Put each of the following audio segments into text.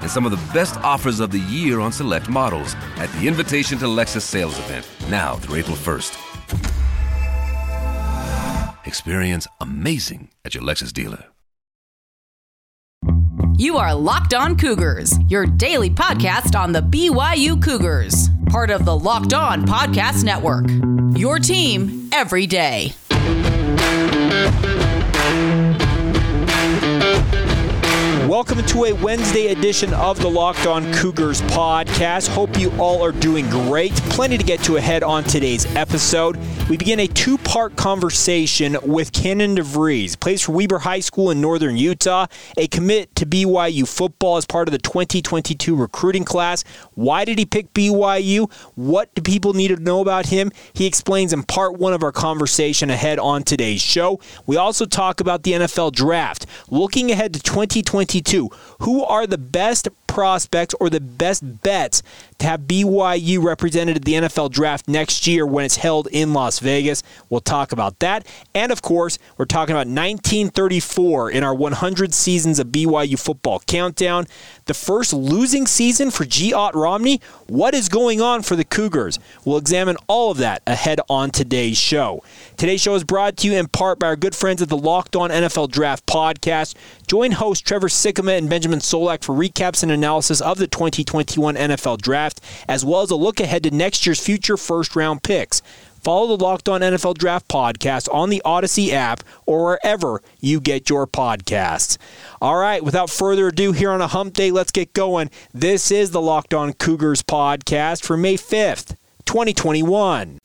and some of the best offers of the year on select models at the Invitation to Lexus sales event, now through April 1st. Experience amazing at your Lexus dealer. You are Locked On Cougars, your daily podcast on the BYU Cougars, part of the Locked On Podcast Network. Your team every day. Welcome to a Wednesday edition of the Locked On Cougars podcast. Hope you all are doing great. Plenty to get to ahead on today's episode. We begin a two part conversation with Cannon DeVries, plays for Weber High School in northern Utah, a commit to BYU football as part of the 2022 recruiting class. Why did he pick BYU? What do people need to know about him? He explains in part one of our conversation ahead on today's show. We also talk about the NFL draft. Looking ahead to 2022, who are the best prospects or the best bets to have BYU represented at the NFL draft next year when it's held in Las Vegas. We'll talk about that. And of course, we're talking about 1934 in our 100 seasons of BYU football countdown. The first losing season for G. Ott Romney. What is going on for the Cougars? We'll examine all of that ahead on today's show. Today's show is brought to you in part by our good friends at the Locked On NFL Draft podcast. Join hosts Trevor Sikkema and Benjamin Solak for recaps and analysis of the 2021 NFL Draft, as well as a look ahead to next year's future first round picks. Follow the Locked On NFL Draft podcast on the Odyssey app or wherever you get your podcasts. All right, without further ado, here on a hump day, let's get going. This is the Locked On Cougars podcast for May 5th, 2021.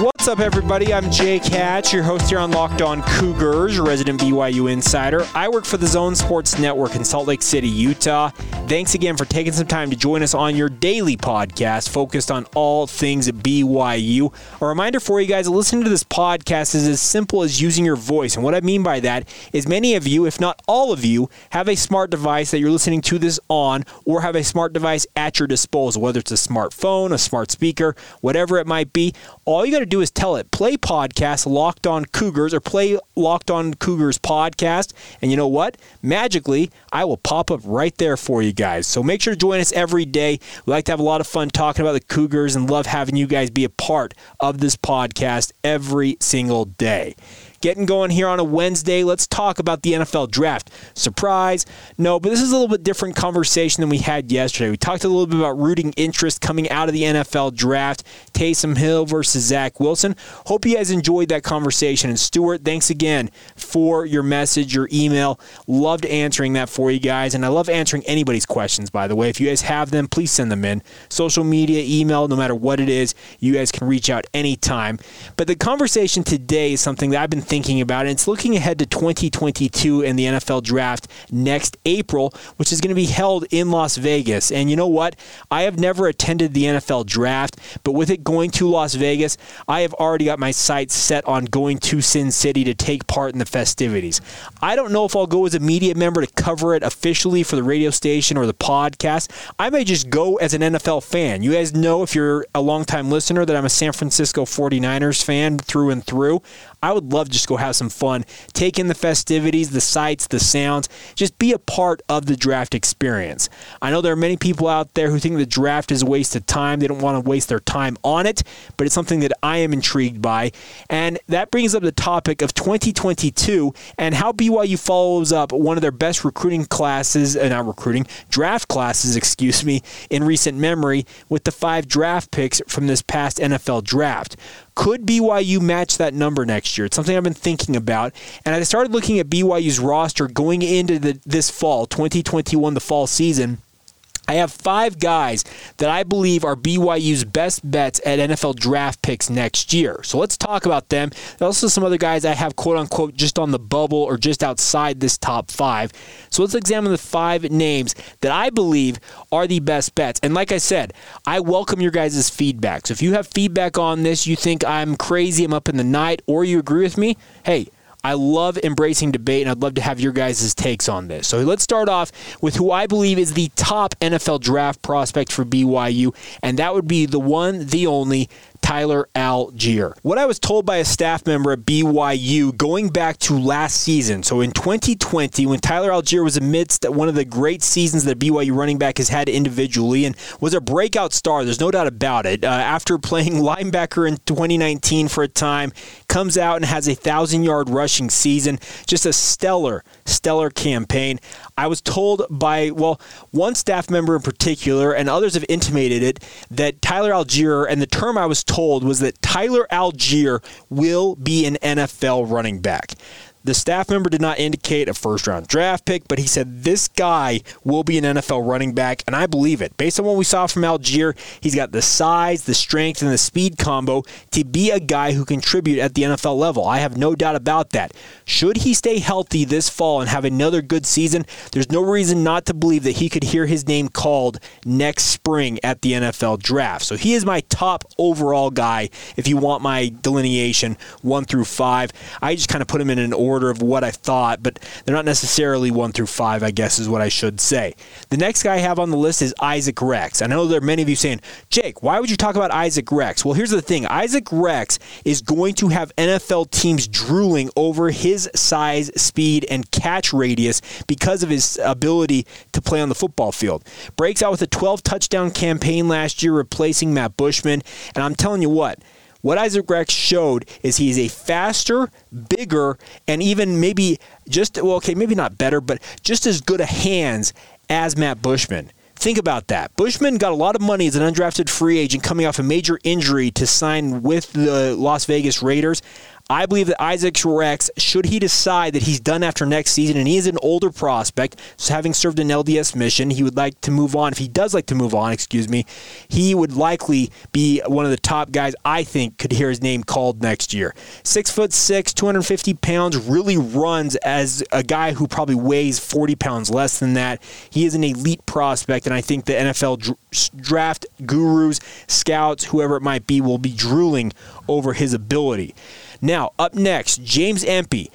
What's up, everybody? I'm Jake Hatch, your host here on Locked On Cougars, resident BYU insider. I work for the Zone Sports Network in Salt Lake City, Utah. Thanks again for taking some time to join us on your daily podcast focused on all things BYU. A reminder for you guys listening to this podcast is as simple as using your voice. And what I mean by that is many of you, if not all of you, have a smart device that you're listening to this on or have a smart device at your disposal, whether it's a smartphone, a smart speaker, whatever it might be. All you got to do is tell it, play podcast Locked On Cougars or play Locked On Cougars podcast. And you know what? Magically, I will pop up right there for you guys. So make sure to join us every day. We like to have a lot of fun talking about the Cougars and love having you guys be a part of this podcast every single day. Getting going here on a Wednesday, let's talk about the NFL draft. Surprise? No, but this is a little bit different conversation than we had yesterday. We talked a little bit about rooting interest coming out of the NFL draft. Taysom Hill versus Zach Wilson. Hope you guys enjoyed that conversation. And Stuart, thanks again for your message, your email. Loved answering that for you guys. And I love answering anybody's questions, by the way. If you guys have them, please send them in. Social media, email, no matter what it is, you guys can reach out anytime. But the conversation today is something that I've been thinking about, and it's looking ahead to 2022 and the NFL draft next April, which is going to be held in Las Vegas. And you know what? I have never attended the NFL draft, but with it going to Las Vegas, I have already got my sights set on going to Sin City to take part in the festivities. I don't know if I'll go as a media member to cover it officially for the radio station or the podcast. I may just go as an NFL fan. You guys know if you're a longtime listener that I'm a San Francisco 49ers fan through and through. I would love to just go have some fun, take in the festivities, the sights, the sounds, just be a part of the draft experience. I know there are many people out there who think the draft is a waste of time. They don't want to waste their time on it, but it's something that I am intrigued by. And that brings up the topic of 2022 and how BYU follows up one of their best recruiting classes, uh, not recruiting, draft classes, excuse me, in recent memory with the five draft picks from this past NFL draft. Could BYU match that number next year? It's something I've been thinking about. And I started looking at BYU's roster going into the, this fall, 2021, the fall season. I have five guys that I believe are BYU's best bets at NFL draft picks next year. So let's talk about them. There's also some other guys I have quote unquote just on the bubble or just outside this top five. So let's examine the five names that I believe are the best bets. And like I said, I welcome your guys' feedback. So if you have feedback on this, you think I'm crazy, I'm up in the night, or you agree with me, hey, I love embracing debate, and I'd love to have your guys' takes on this. So let's start off with who I believe is the top NFL draft prospect for BYU, and that would be the one, the only Tyler Allgeier. What I was told by a staff member at BYU going back to last season, so in 2020, when Tyler Allgeier was amidst one of the great seasons that BYU running back has had individually and was a breakout star, there's no doubt about it. Uh, after playing linebacker in 2019 for a time, comes out and has a thousand yard rushing season. Just a stellar, stellar campaign. I was told by, well, one staff member in particular, and others have intimated it, that Tyler Allgeier, and the term I was told was that Tyler Allgeier will be an NFL running back. The staff member did not indicate a first round draft pick, but he said this guy will be an NFL running back, and I believe it. Based on what we saw from Allgeier, he's got the size, the strength, and the speed combo to be a guy who contribute at the NFL level. I have no doubt about that. Should he stay healthy this fall and have another good season, there's no reason not to believe that he could hear his name called next spring at the NFL draft. So he is my top overall guy if you want my delineation, one through five. I just kind of put him in an order order of what I thought, but they're not necessarily one through five, I guess is what I should say. The next guy I have on the list is Isaac Rex. I know there are many of you saying, Jake, why would you talk about Isaac Rex? Well, here's the thing Isaac Rex is going to have NFL teams drooling over his size, speed, and catch radius because of his ability to play on the football field. Breaks out with a 12 touchdown campaign last year, replacing Matt Bushman. And I'm telling you what, what Isaac Rex showed is he's a faster, bigger, and even maybe just, well, okay, maybe not better, but just as good a hands as Matt Bushman. Think about that. Bushman got a lot of money as an undrafted free agent coming off a major injury to sign with the Las Vegas Raiders. I believe that Isaac Rex, should he decide that he's done after next season and he is an older prospect, so having served an LDS mission, he would like to move on. If he does like to move on, excuse me, he would likely be one of the top guys I think could hear his name called next year. Six foot six, 250 pounds, really runs as a guy who probably weighs 40 pounds less than that. He is an elite prospect, and I think the NFL draft gurus, scouts, whoever it might be, will be drooling over his ability. Now, up next, James Empey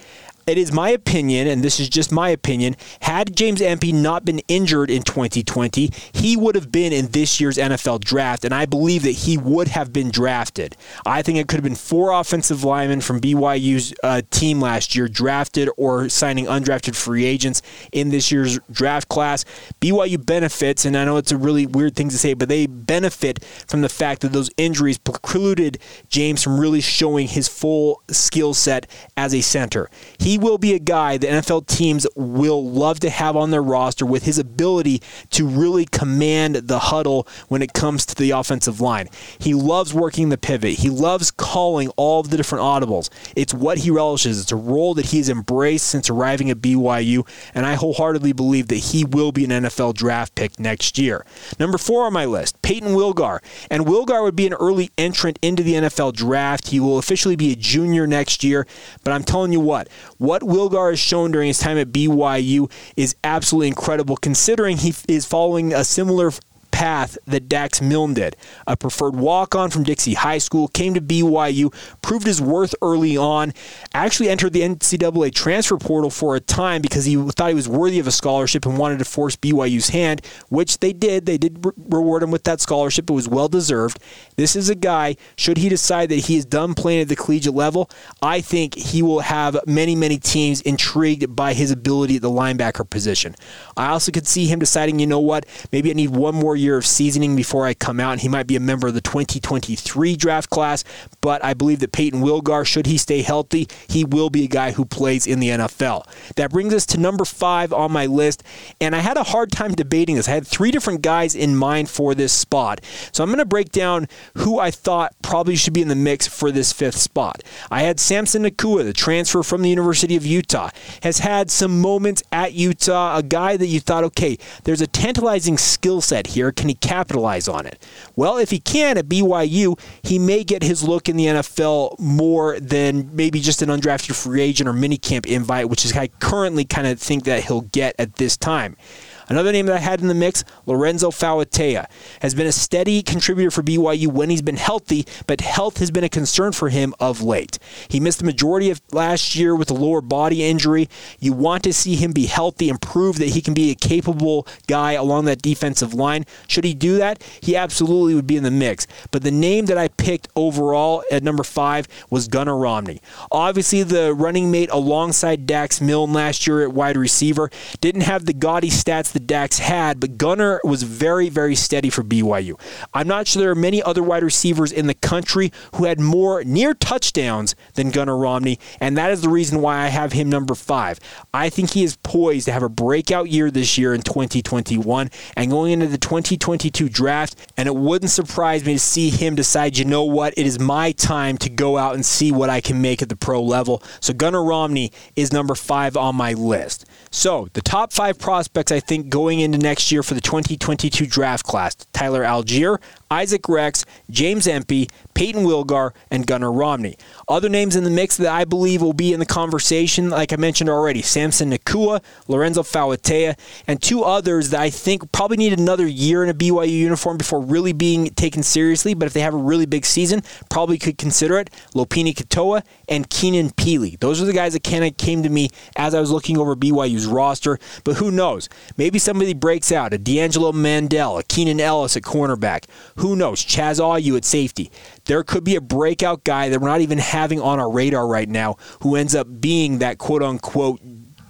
it is my opinion, and this is just my opinion, had James Empey not been injured in 2020, he would have been in this year's NFL draft, and I believe that he would have been drafted. I think it could have been four offensive linemen from BYU's uh, team last year drafted or signing undrafted free agents in this year's draft class. BYU benefits, and I know it's a really weird thing to say, but they benefit from the fact that those injuries precluded James from really showing his full skill set as a center. He he will be a guy the NFL teams will love to have on their roster with his ability to really command the huddle when it comes to the offensive line. He loves working the pivot. He loves calling all of the different audibles. It's what he relishes. It's a role that he's embraced since arriving at BYU, and I wholeheartedly believe that he will be an NFL draft pick next year. Number four on my list, Payton Wilgar. And Wilgar would be an early entrant into the NFL draft. He will officially be a junior next year, but I'm telling you what, what Wilgar has shown during his time at BYU is absolutely incredible, considering he is following a similar path that Dax Milne did. A preferred walk on from Dixie High School, came to BYU, proved his worth early on, actually entered the NCAA transfer portal for a time because he thought he was worthy of a scholarship and wanted to force BYU's hand, which they did. They did re- reward him with that scholarship. It was well deserved. This is a guy, should he decide that he is done playing at the collegiate level, I think he will have many, many teams intrigued by his ability at the linebacker position. I also could see him deciding, you know what, maybe I need one more year year of seasoning before I come out, and he might be a member of the 2023 draft class. But I believe that Payton Wilgar, should he stay healthy, he will be a guy who plays in the NFL. That brings us to number five on my list, and I had a hard time debating this. I had three different guys in mind for this spot. So I'm going to break down who I thought probably should be in the mix for this fifth spot. I had Samson Nacua, the transfer from the University of Utah, has had some moments at Utah, a guy that you thought, okay, there's a tantalizing skill set here. Can he capitalize on it? Well, if he can at BYU, he may get his look in the NFL more than maybe just an undrafted free agent or minicamp invite, which is I currently kind of think that he'll get at this time. Another name that I had in the mix, Lorenzo Fauatea, has been a steady contributor for BYU when he's been healthy, but health has been a concern for him of late. He missed the majority of last year with a lower body injury. You want to see him be healthy and prove that he can be a capable guy along that defensive line. Should he do that, he absolutely would be in the mix. But the name that I picked overall at number five was Gunner Romney. Obviously, the running mate alongside Dax Milne last year at wide receiver didn't have the gaudy stats the Dax had, but Gunner was very, very steady for BYU. I'm not sure there are many other wide receivers in the country who had more near touchdowns than Gunner Romney, and that is the reason why I have him number five. I think he is poised to have a breakout year this year in 2021 and going into the 2022 draft, and it wouldn't surprise me to see him decide, you know what, it is my time to go out and see what I can make at the pro level. So Gunner Romney is number five on my list. So the top five prospects I think going into next year for the 2022 draft class Tyler Allgeier, Isaac Rex, James Empey, Payton Wilgar, and Gunner Romney. Other names in the mix that I believe will be in the conversation, like I mentioned already, Samson Nacua, Lorenzo Fauatea, and two others that I think probably need another year in a BYU uniform before really being taken seriously, but if they have a really big season, probably could consider it, Lopini Katoa and Keenan Pili. Those are the guys that kind of came to me as I was looking over BYU's roster, but who knows? Maybe somebody breaks out, a D'Angelo Mandel, a Keenan Ellis at cornerback. Who knows? Chaz Ayu at safety. There could be a breakout guy that we're not even having on our radar right now who ends up being that quote unquote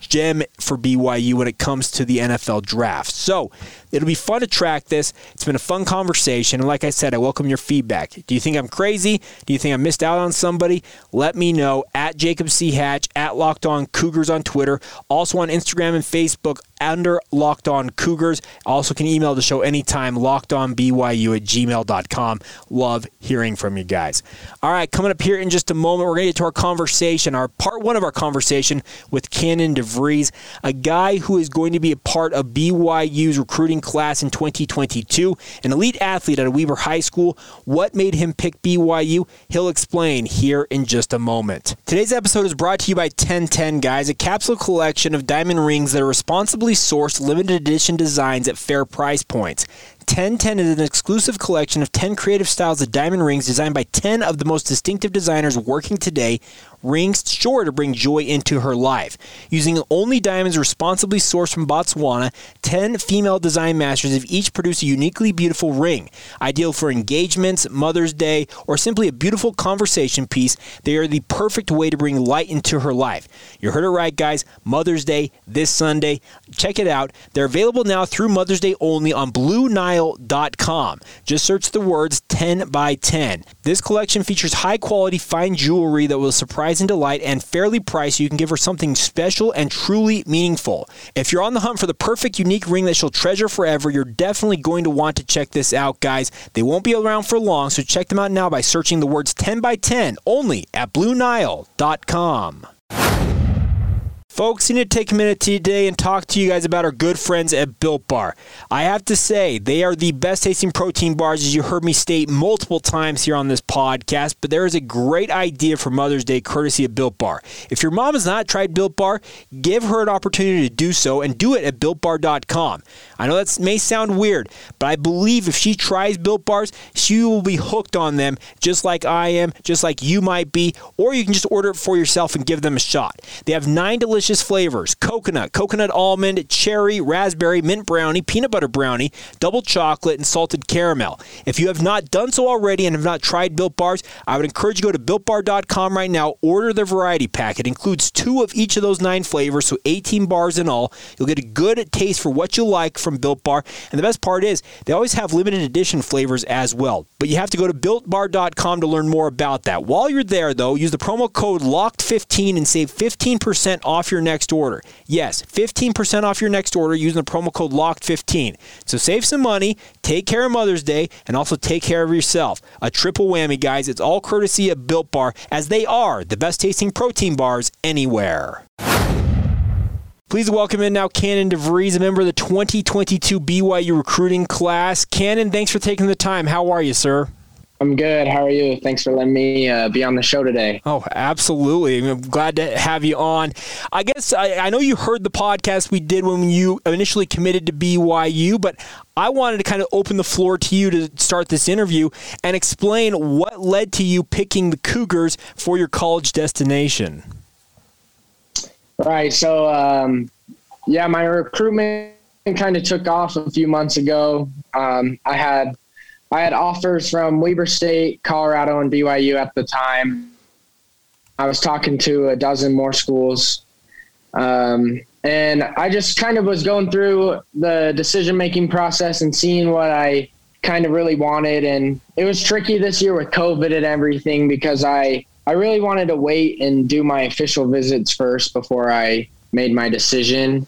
gem for BYU when it comes to the NFL draft. So it'll be fun to track this. It's been a fun conversation. And like I said, I welcome your feedback. Do you think I'm crazy? Do you think I missed out on somebody? Let me know at Jacob C. Hatch, at Locked On Cougars on Twitter, also on Instagram and Facebook under Locked On Cougars. Also can email the show anytime, lockedonbyu at gmail.com. Love hearing from you guys. All right, coming up here in just a moment, we're going to get to our conversation, our part one of our conversation with Cannon DeVries, a guy who is going to be a part of BYU's recruiting class in 2022, an elite athlete at Weber High School. What made him pick BYU? He'll explain here in just a moment. Today's episode is brought to you by 1010 Guys, a capsule collection of diamond rings that are responsibly sourced limited edition designs at fair price points. 1010 is an exclusive collection of 10 creative styles of diamond rings designed by 10 of the most distinctive designers working today, rings sure to bring joy into her life. Using only diamonds responsibly sourced from Botswana, 10 female design masters have each produced a uniquely beautiful ring. Ideal for engagements, Mother's Day, or simply a beautiful conversation piece, they are the perfect way to bring light into her life. You heard it right, guys. Mother's Day this Sunday. Check it out. They're available now through Mother's Day only on Just search the words 10 by 10. This collection features high quality fine jewelry that will surprise and delight and fairly priced you can give her something special and truly meaningful. If you're on the hunt for the perfect unique ring that she'll treasure forever, you're definitely going to want to check this out, guys. They won't be around for long, so check them out now by searching the words 10 by 10 only at BlueNile.com. Folks, I need to take a minute today and talk to you guys about our good friends at Built Bar. I have to say, they are the best tasting protein bars, as you heard me state multiple times here on this podcast. But there is a great idea for Mother's Day courtesy of Built Bar. If your mom has not tried Built Bar, give her an opportunity to do so and do it at BuiltBar.com. I know that may sound weird, but I believe if she tries Built Bars, she will be hooked on them just like I am, just like you might be, or you can just order it for yourself and give them a shot. They have nine delicious delicious flavors coconut, coconut almond, cherry, raspberry, mint brownie, peanut butter brownie, double chocolate, and salted caramel. If you have not done so already and have not tried Built Bars, I would encourage you to go to builtbar.com right now, order the variety pack. It includes two of each of those nine flavors, so 18 bars in all. You'll get a good taste for what you like from Built Bar. And the best part is, they always have limited edition flavors as well. But you have to go to builtbar.com to learn more about that. While you're there, though, use the promo code LOCKED15 and save 15% off your next order. Yes, 15% off your next order using the promo code LOCKED15. So save some money, take care of Mother's Day, and also take care of yourself. A triple whammy, guys. It's all courtesy of Built Bar, as they are the best tasting protein bars anywhere. Please welcome in now Cannon DeVries, a member of the 2022 BYU recruiting class. Cannon, thanks for taking the time. How are you, sir? I'm good. How are you? Thanks for letting me uh, be on the show today. Oh, absolutely. I'm glad to have you on. I guess I, I, know you heard the podcast we did when you initially committed to BYU, but I wanted to kind of open the floor to you to start this interview and explain what led to you picking the Cougars for your college destination. Right. So, um, yeah, my recruitment kind of took off a few months ago. Um, I had I had offers from Weber State, Colorado, and BYU at the time. I was talking to a dozen more schools. Um, and I just kind of was going through the decision making process and seeing what I kind of really wanted. And it was tricky this year with COVID and everything because I, I really wanted to wait and do my official visits first before I made my decision.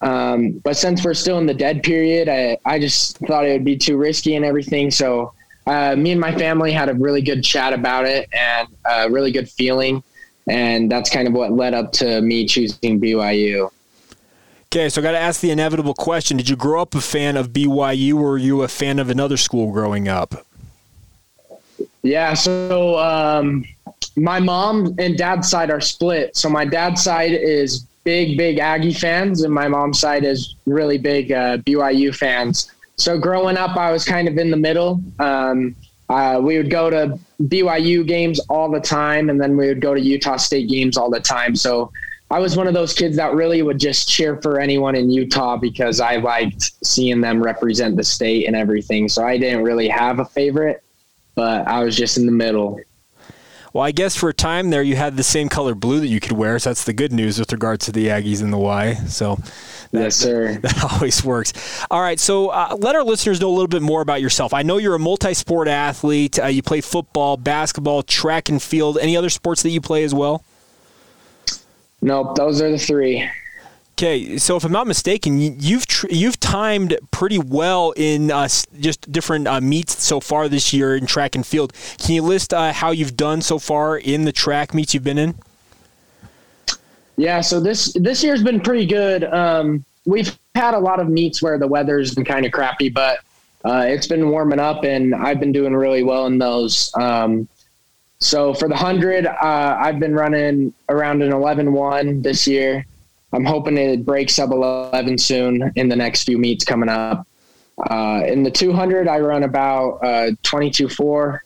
Um, but since we're still in the dead period, I, I just thought it would be too risky and everything. So uh, me and my family had a really good chat about it and a really good feeling. And that's kind of what led up to me choosing BYU. Okay, so I got to ask the inevitable question: Did you grow up a fan of BYU, or were you a fan of another school growing up? Yeah, so um, my mom and dad's side are split. So my dad's side is big, big Aggie fans, and my mom's side is really big uh, BYU fans. So growing up, I was kind of in the middle. Um, uh, we would go to BYU games all the time, and then we would go to Utah State games all the time. So I was one of those kids that really would just cheer for anyone in Utah because I liked seeing them represent the state and everything. So I didn't really have a favorite, but I was just in the middle. Well, I guess for a time there you had the same color blue that you could wear, so that's the good news with regards to the Aggies and the Y. So that, yes, sir. That, that always works. All right, so uh, let our listeners know a little bit more about yourself. I know you're a multi-sport athlete. Uh, you play football, basketball, track and field. Any other sports that you play as well? Nope, those are the three. Okay, so if I'm not mistaken, you've tr- you've timed pretty well in uh, just different uh, meets so far this year in track and field. Can you list uh, how you've done so far in the track meets you've been in? Yeah, so this this year's been pretty good. Um, we've had a lot of meets where the weather's been kind of crappy, but uh, it's been warming up, and I've been doing really well in those. Um, so for the hundred, uh, I've been running around an 11-1 this year. I'm hoping it breaks sub 11 soon in the next few meets coming up. Uh, in the 200, I run about uh, 22.4.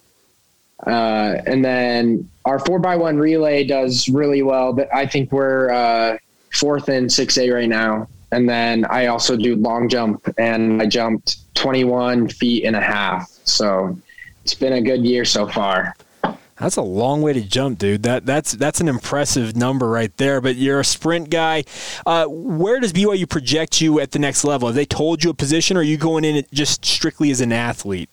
Uh, and then our 4x1 relay does really well. But I think we're uh, fourth in 6A right now. And then I also do long jump, and I jumped 21 feet and a half. So it's been a good year so far. That's a long way to jump, dude. That that's that's an impressive number right there. But you're a sprint guy. Uh, where does BYU project you at the next level? Have they told you a position, or are you going in just strictly as an athlete?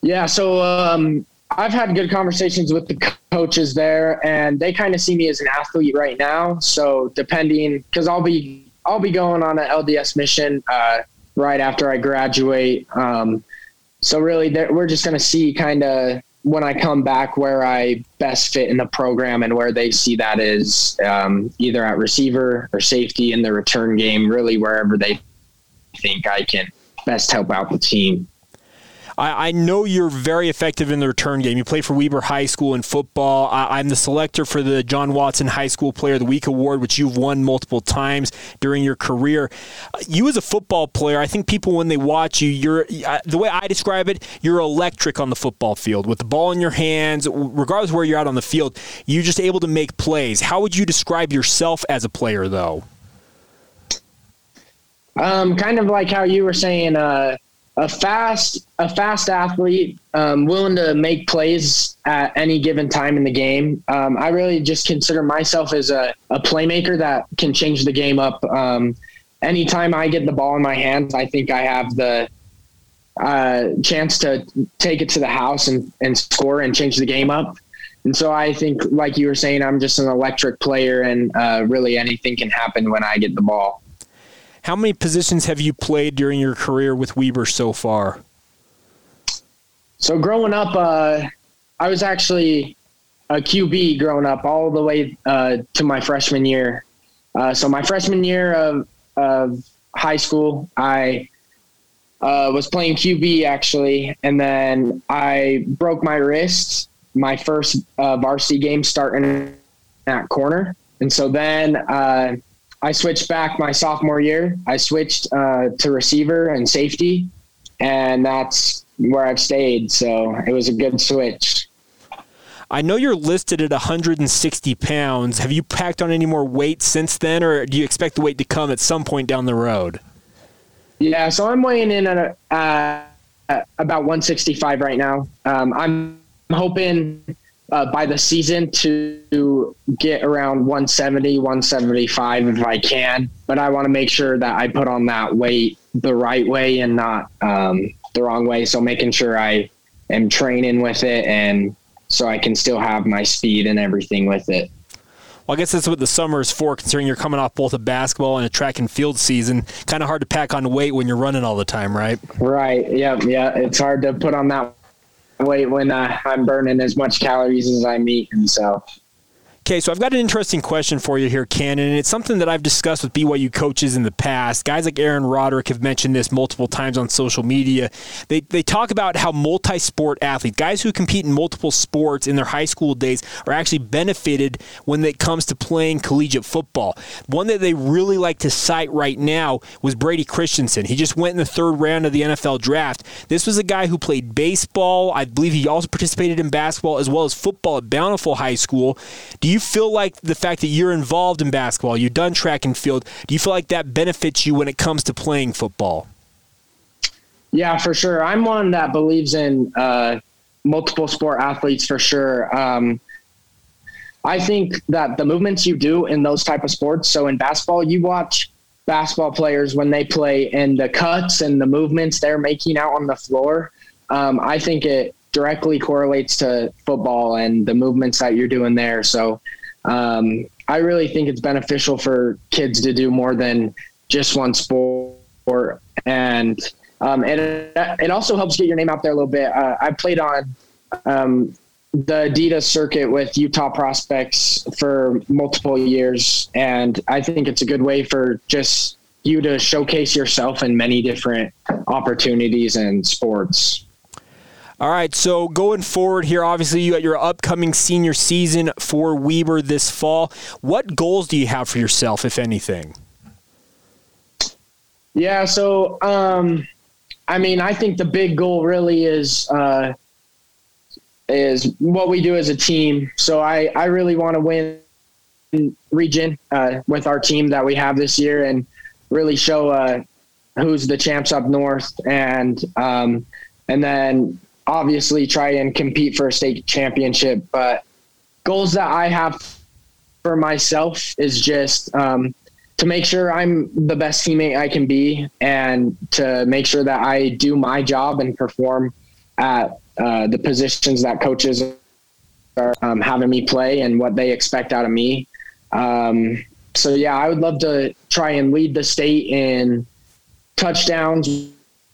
Yeah, so um, I've had good conversations with the coaches there, and they kind of see me as an athlete right now. So depending, because I'll be I'll be going on an LDS mission uh, right after I graduate. Um, so really, we're just going to see kind of when I come back where I best fit in the program and where they see that is um, either at receiver or safety in the return game, really wherever they think I can best help out the team. I, I, know you're very effective in the return game. You play for Weber High School in football. I, am the selector for the John Watson High School Player of the Week award, which you've won multiple times during your career. You as a football player, I think people when they watch you, you're the way I describe it, you're electric on the football field with the ball in your hands, regardless where you're out on the field. You're just able to make plays. How would you describe yourself as a player, though? Um, kind of like how you were saying. Uh, a fast a fast athlete um, willing to make plays at any given time in the game. Um, i really just consider myself as a, a playmaker that can change the game up. Um, anytime i get the ball in my hands i think i have the uh, chance to take it to the house and, and score and change the game up. And so i think like you were saying i'm just an electric player and uh, really anything can happen when i get the ball how many positions have you played during your career with Weber so far? So growing up, uh, I was actually a QB growing up all the way uh, to my freshman year. Uh, so my freshman year of, of high school, I uh, was playing QB actually, and then I broke my wrist my first uh, varsity game starting at corner, and so then uh, I switched back my sophomore year. I switched uh, to receiver and safety, and that's where I've stayed. So it was a good switch. I know you're listed at 160 pounds. Have you packed on any more weight since then, or do you expect the weight to come at some point down the road? Yeah, so I'm weighing in at uh, about 165 right now. Um, I'm hoping uh, by the season to get around 170, 175 if I can. But I want to make sure that I put on that weight the right way and not um, the wrong way. So making sure I am training with it and so I can still have my speed and everything with it. Well, I guess that's what the summer is for, considering you're coming off both a basketball and a track and field season. Kind of hard to pack on weight when you're running all the time, right? Right. Yeah. Yeah. It's hard to put on that when uh, I'm burning as much calories as I'm eating. So Okay, so I've got an interesting question for you here, Cannon, and it's something that I've discussed with BYU coaches in the past. Guys like Aaron Roderick have mentioned this multiple times on social media. They, they talk about how multi sport athletes, guys who compete in multiple sports in their high school days, are actually benefited when it comes to playing collegiate football. One that they really like to cite right now was Brady Christensen. He just went in the third round of the NFL draft. This was a guy who played baseball. I believe he also participated in basketball as well as football at Bountiful High School. Do feel like the fact that you're involved in basketball, you've done track and field, do you feel like that benefits you when it comes to playing football? Yeah, for sure. I'm one that believes in uh, multiple sport athletes for sure. Um, I think that the movements you do in those type of sports. So in basketball, you watch basketball players when they play and the cuts and the movements they're making out on the floor. Um, I think it directly correlates to football and the movements that you're doing there. So um, I really think it's beneficial for kids to do more than just one sport. And um, it, it also helps get your name out there a little bit. Uh, I played on um, the Adidas circuit with Utah prospects for multiple years. And I think it's a good way for just you to showcase yourself in many different opportunities and sports. All right, so going forward here, obviously you got your upcoming senior season for Weber this fall. What goals do you have for yourself, if anything? Yeah, so um, I mean, I think the big goal really is uh, is what we do as a team. So I I really want to win region uh, with our team that we have this year and really show uh, who's the champs up north and um, and then obviously try and compete for a state championship. But goals that I have for myself is just um, to make sure I'm the best teammate I can be and to make sure that I do my job and perform at uh, the positions that coaches are um, having me play and what they expect out of me. Um, so yeah, I would love to try and lead the state in touchdowns,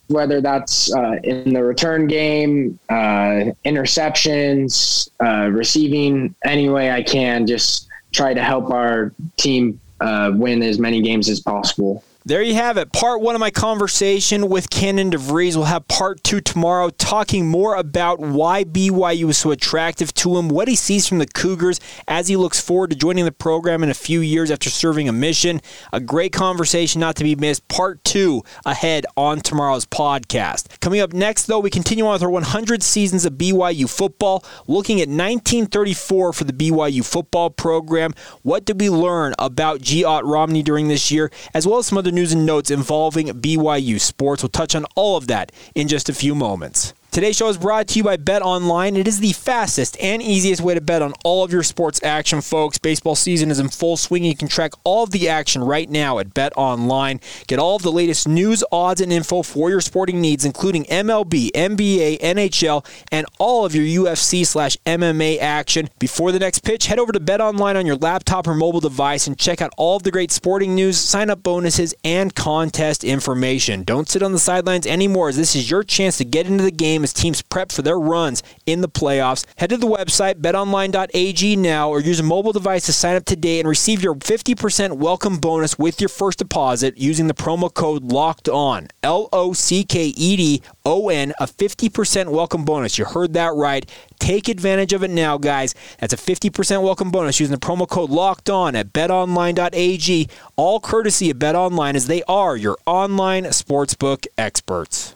whether that's uh, in the return game, uh, interceptions, uh, receiving, any way I can, just try to help our team uh, win as many games as possible. There you have it. Part one of my conversation with Cannon DeVries. We'll have part two tomorrow, talking more about why BYU was so attractive to him, what he sees from the Cougars as he looks forward to joining the program in a few years after serving a mission. A great conversation not to be missed. Part two ahead on tomorrow's podcast. Coming up next, though, we continue on with our 100 seasons of BYU football, looking at 1934 for the BYU football program. What did we learn about G. Ott Romney during this year, as well as some other news and notes involving BYU sports. We'll touch on all of that in just a few moments. Today's show is brought to you by Bet Online. It is the fastest and easiest way to bet on all of your sports action, folks. Baseball season is in full swing. You can track all of the action right now at Bet Online. Get all of the latest news, odds, and info for your sporting needs, including MLB, NBA, NHL, and all of your UFC slash MMA action. Before the next pitch, head over to Bet Online on your laptop or mobile device and check out all of the great sporting news, sign up bonuses, and contest information. Don't sit on the sidelines anymore, as this is your chance to get into the game game as teams prep for their runs in the playoffs. Head to the website betonline.ag now or use a mobile device to sign up today and receive your 50% welcome bonus with your first deposit using the promo code LOCKED ON. L O C K E D O N, a 50% welcome bonus. You heard that right. Take advantage of it now, guys. That's a 50% welcome bonus using the promo code locked on at betonline.ag, all courtesy of BetOnline as they are your online sportsbook experts.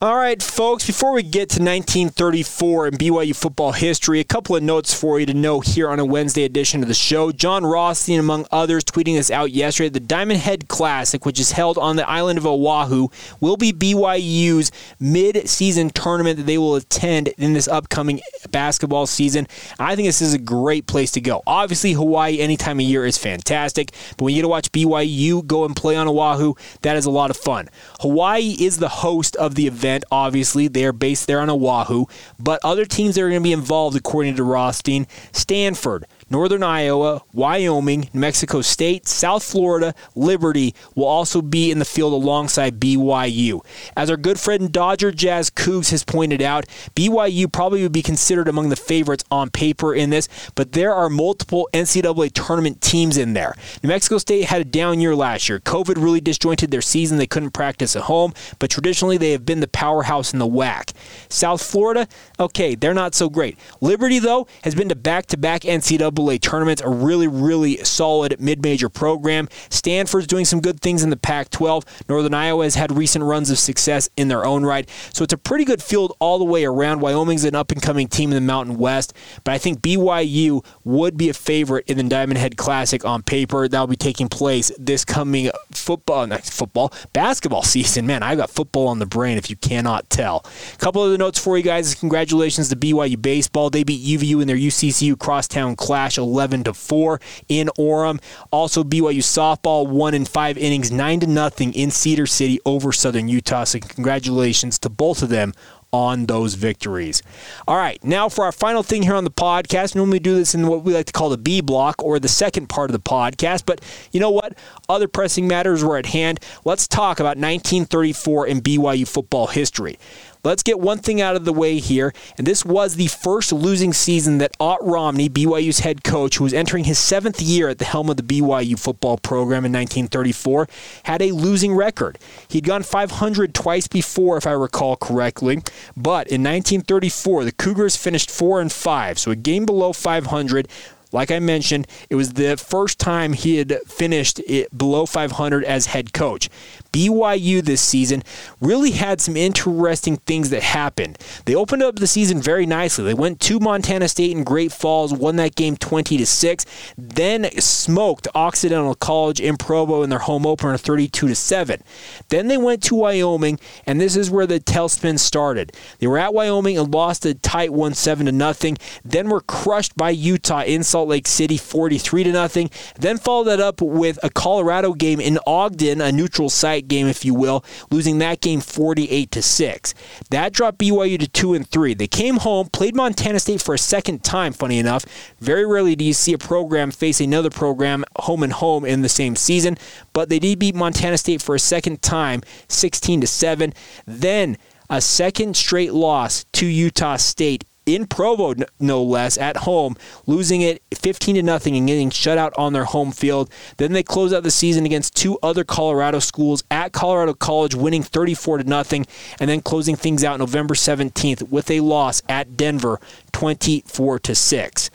All right, folks, before we get to 1934 and BYU football history, a couple of notes for you to know here on a Wednesday edition of the show. Jon Rothstein, among others, tweeting this out yesterday. The Diamond Head Classic, which is held on the island of Oahu, will be BYU's mid season tournament that they will attend in this upcoming basketball season. I think this is a great place to go. Obviously, Hawaii any time of year is fantastic, but when you get to watch BYU go and play on Oahu, that is a lot of fun. Hawaii is the host of the event Obviously, they are based there on Oahu, but other teams that are going to be involved, according to Rothstein, Stanford, Northern Iowa, Wyoming, New Mexico State, South Florida, Liberty will also be in the field alongside BYU. As our good friend Dodger Jazz Cougs has pointed out, BYU probably would be considered among the favorites on paper in this, but there are multiple NCAA tournament teams in there. New Mexico State had a down year last year. COVID really disjointed their season. They couldn't practice at home, but traditionally they have been the powerhouse in the WAC. South Florida, okay, they're not so great. Liberty, though, has been to back to back NCAA NCAA tournaments, a really, really solid mid major program. Stanford's doing some good things in the Pac 12. Northern Iowa has had recent runs of success in their own right. So it's a pretty good field all the way around. Wyoming's an up and coming team in the Mountain West, but I think BYU would be a favorite in the Diamond Head Classic on paper. That'll be taking place this coming football, not football, basketball season. Man, I got football on the brain if you cannot tell. A couple of the notes for you guys. Congratulations to BYU Baseball. They beat UVU in their UCCU Crosstown Clash 11 to 4 in Orem. Also, BYU softball won in five innings, 9 to nothing in Cedar City over Southern Utah. So, congratulations to both of them on those victories. All right, now for our final thing here on the podcast. We normally do this in what we like to call the B block or the second part of the podcast, but you know what? Other pressing matters were at hand. Let's talk about 1934 in BYU football history. Let's get one thing out of the way here, and this was the first losing season that Ott Romney, BYU's head coach, who was entering his seventh year at the helm of the BYU football program in 1934, had a losing record. He'd gone 500 twice before, if I recall correctly, but in 1934 the Cougars finished four and five, so a game below 500. Like I mentioned, it was the first time he had finished it below 500 as head coach. BYU this season really had some interesting things that happened. They opened up the season very nicely. They went to Montana State in Great Falls, won that game 20 to 6, then smoked Occidental College in Provo in their home opener 32 to 7. Then they went to Wyoming, and this is where the tailspin started. They were at Wyoming and lost a tight 1 7 to nothing, then were crushed by Utah in Salt Lake City 43 to nothing. Then followed that up with a Colorado game in Ogden, a neutral site game, if you will, losing that game 48 to 6. That dropped BYU to 2 and 3. They came home, played Montana State for a second time, funny enough. Very rarely do you see a program face another program home and home in the same season, but they did beat Montana State for a second time, 16 to 7. Then a second straight loss to Utah State in Provo, no less, at home, losing it 15 to nothing and getting shut out on their home field. Then they close out the season against two other Colorado schools at Colorado College, winning 34 to nothing, and then closing things out November 17th with a loss at Denver, 24 to six.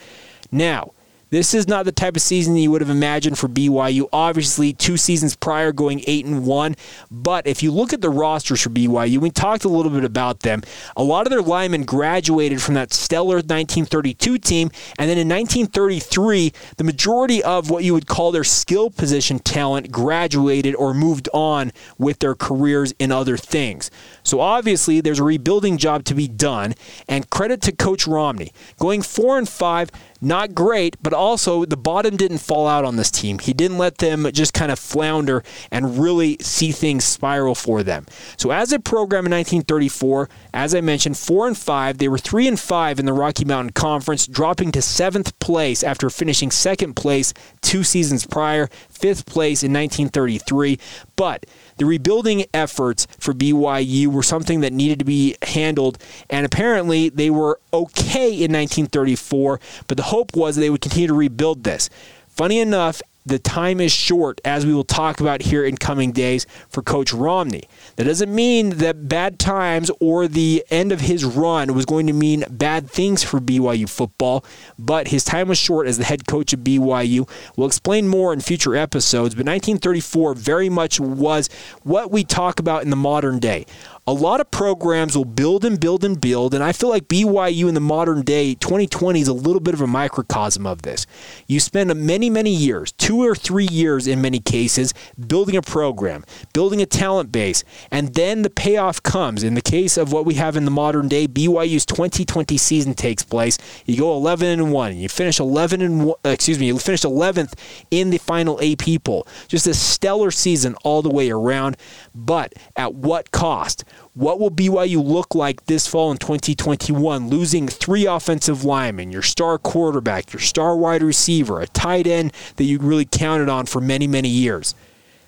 Now. This is not the type of season you would have imagined for BYU. Obviously, two seasons prior going 8 and 1, but if you look at the rosters for BYU, we talked a little bit about them. A lot of their linemen graduated from that stellar 1932 team, and then in 1933, the majority of what you would call their skill position talent graduated or moved on with their careers in other things. So obviously, there's a rebuilding job to be done, and credit to Coach Romney. Going 4 and 5 not great, but also the bottom didn't fall out on this team. He didn't let them just kind of flounder and really see things spiral for them. So as a program in 1934, as I mentioned, four and five, they were three and five in the Rocky Mountain Conference, dropping to seventh place after finishing second place two seasons prior, fifth place in 1933. But the rebuilding efforts for BYU were something that needed to be handled, and apparently they were okay in 1934, but the hope was they would continue to rebuild this. Funny enough, the time is short, as we will talk about here in coming days, for Coach Romney. That doesn't mean that bad times or the end of his run was going to mean bad things for BYU football, but his time was short as the head coach of BYU. We'll explain more in future episodes, but 1934 very much was what we talk about in the modern day a lot of programs will build and build and build, and I feel like BYU in the modern day, 2020 is a little bit of a microcosm of this. You spend many, many years, two or three years in many cases, building a program, building a talent base, and then the payoff comes. In the case of what we have in the modern day, BYU's 2020 season takes place. You go 11 and one, and you finish 11 and one, uh, excuse me, you finish 11th in the final AP poll. Just a stellar season all the way around, but at what cost? What will BYU look like this fall in 2021? Losing three offensive linemen, your star quarterback, your star wide receiver, a tight end that you really counted on for many, many years.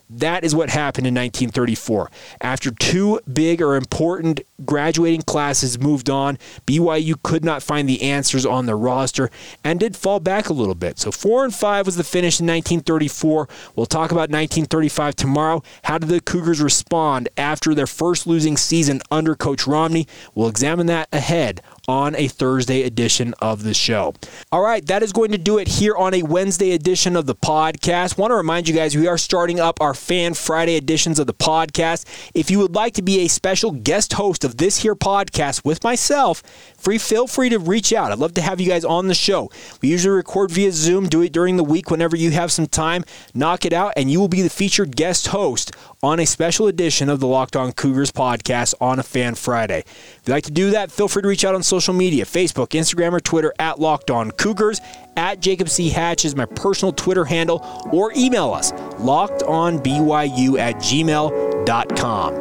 That is what happened in 1934. After two big or important graduating classes moved on, BYU could not find the answers on the roster and did fall back a little bit. So 4 and 5 was the finish in 1934. We'll talk about 1935 tomorrow. How did the Cougars respond after their first losing season under Coach Romney? We'll examine that ahead on a Thursday edition of the show. All right, that is going to do it here on a Wednesday edition of the podcast. Want to remind you guys we are starting up our Fan Friday editions of the podcast. If you would like to be a special guest host of this here podcast with myself, free feel free to reach out. I'd love to have you guys on the show. We usually record via Zoom, do it during the week whenever you have some time, knock it out and you will be the featured guest host on a special edition of the Locked On Cougars podcast on a Fan Friday. If you'd like to do that, feel free to reach out on social media Facebook, Instagram, or Twitter at Locked On Cougars. At Jacob C. Hatch is my personal Twitter handle, or email us lockedonbyu at gmail.com.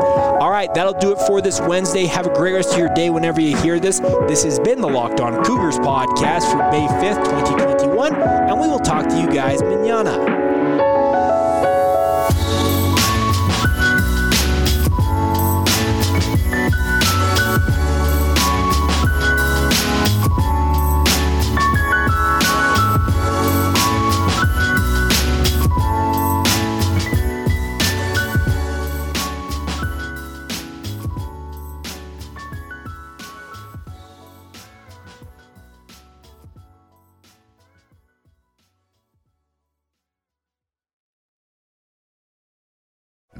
All right, that'll do it for this Wednesday. Have a great rest of your day whenever you hear this. This has been the Locked On Cougars podcast for May 5th, 2021, and we will talk to you guys manana.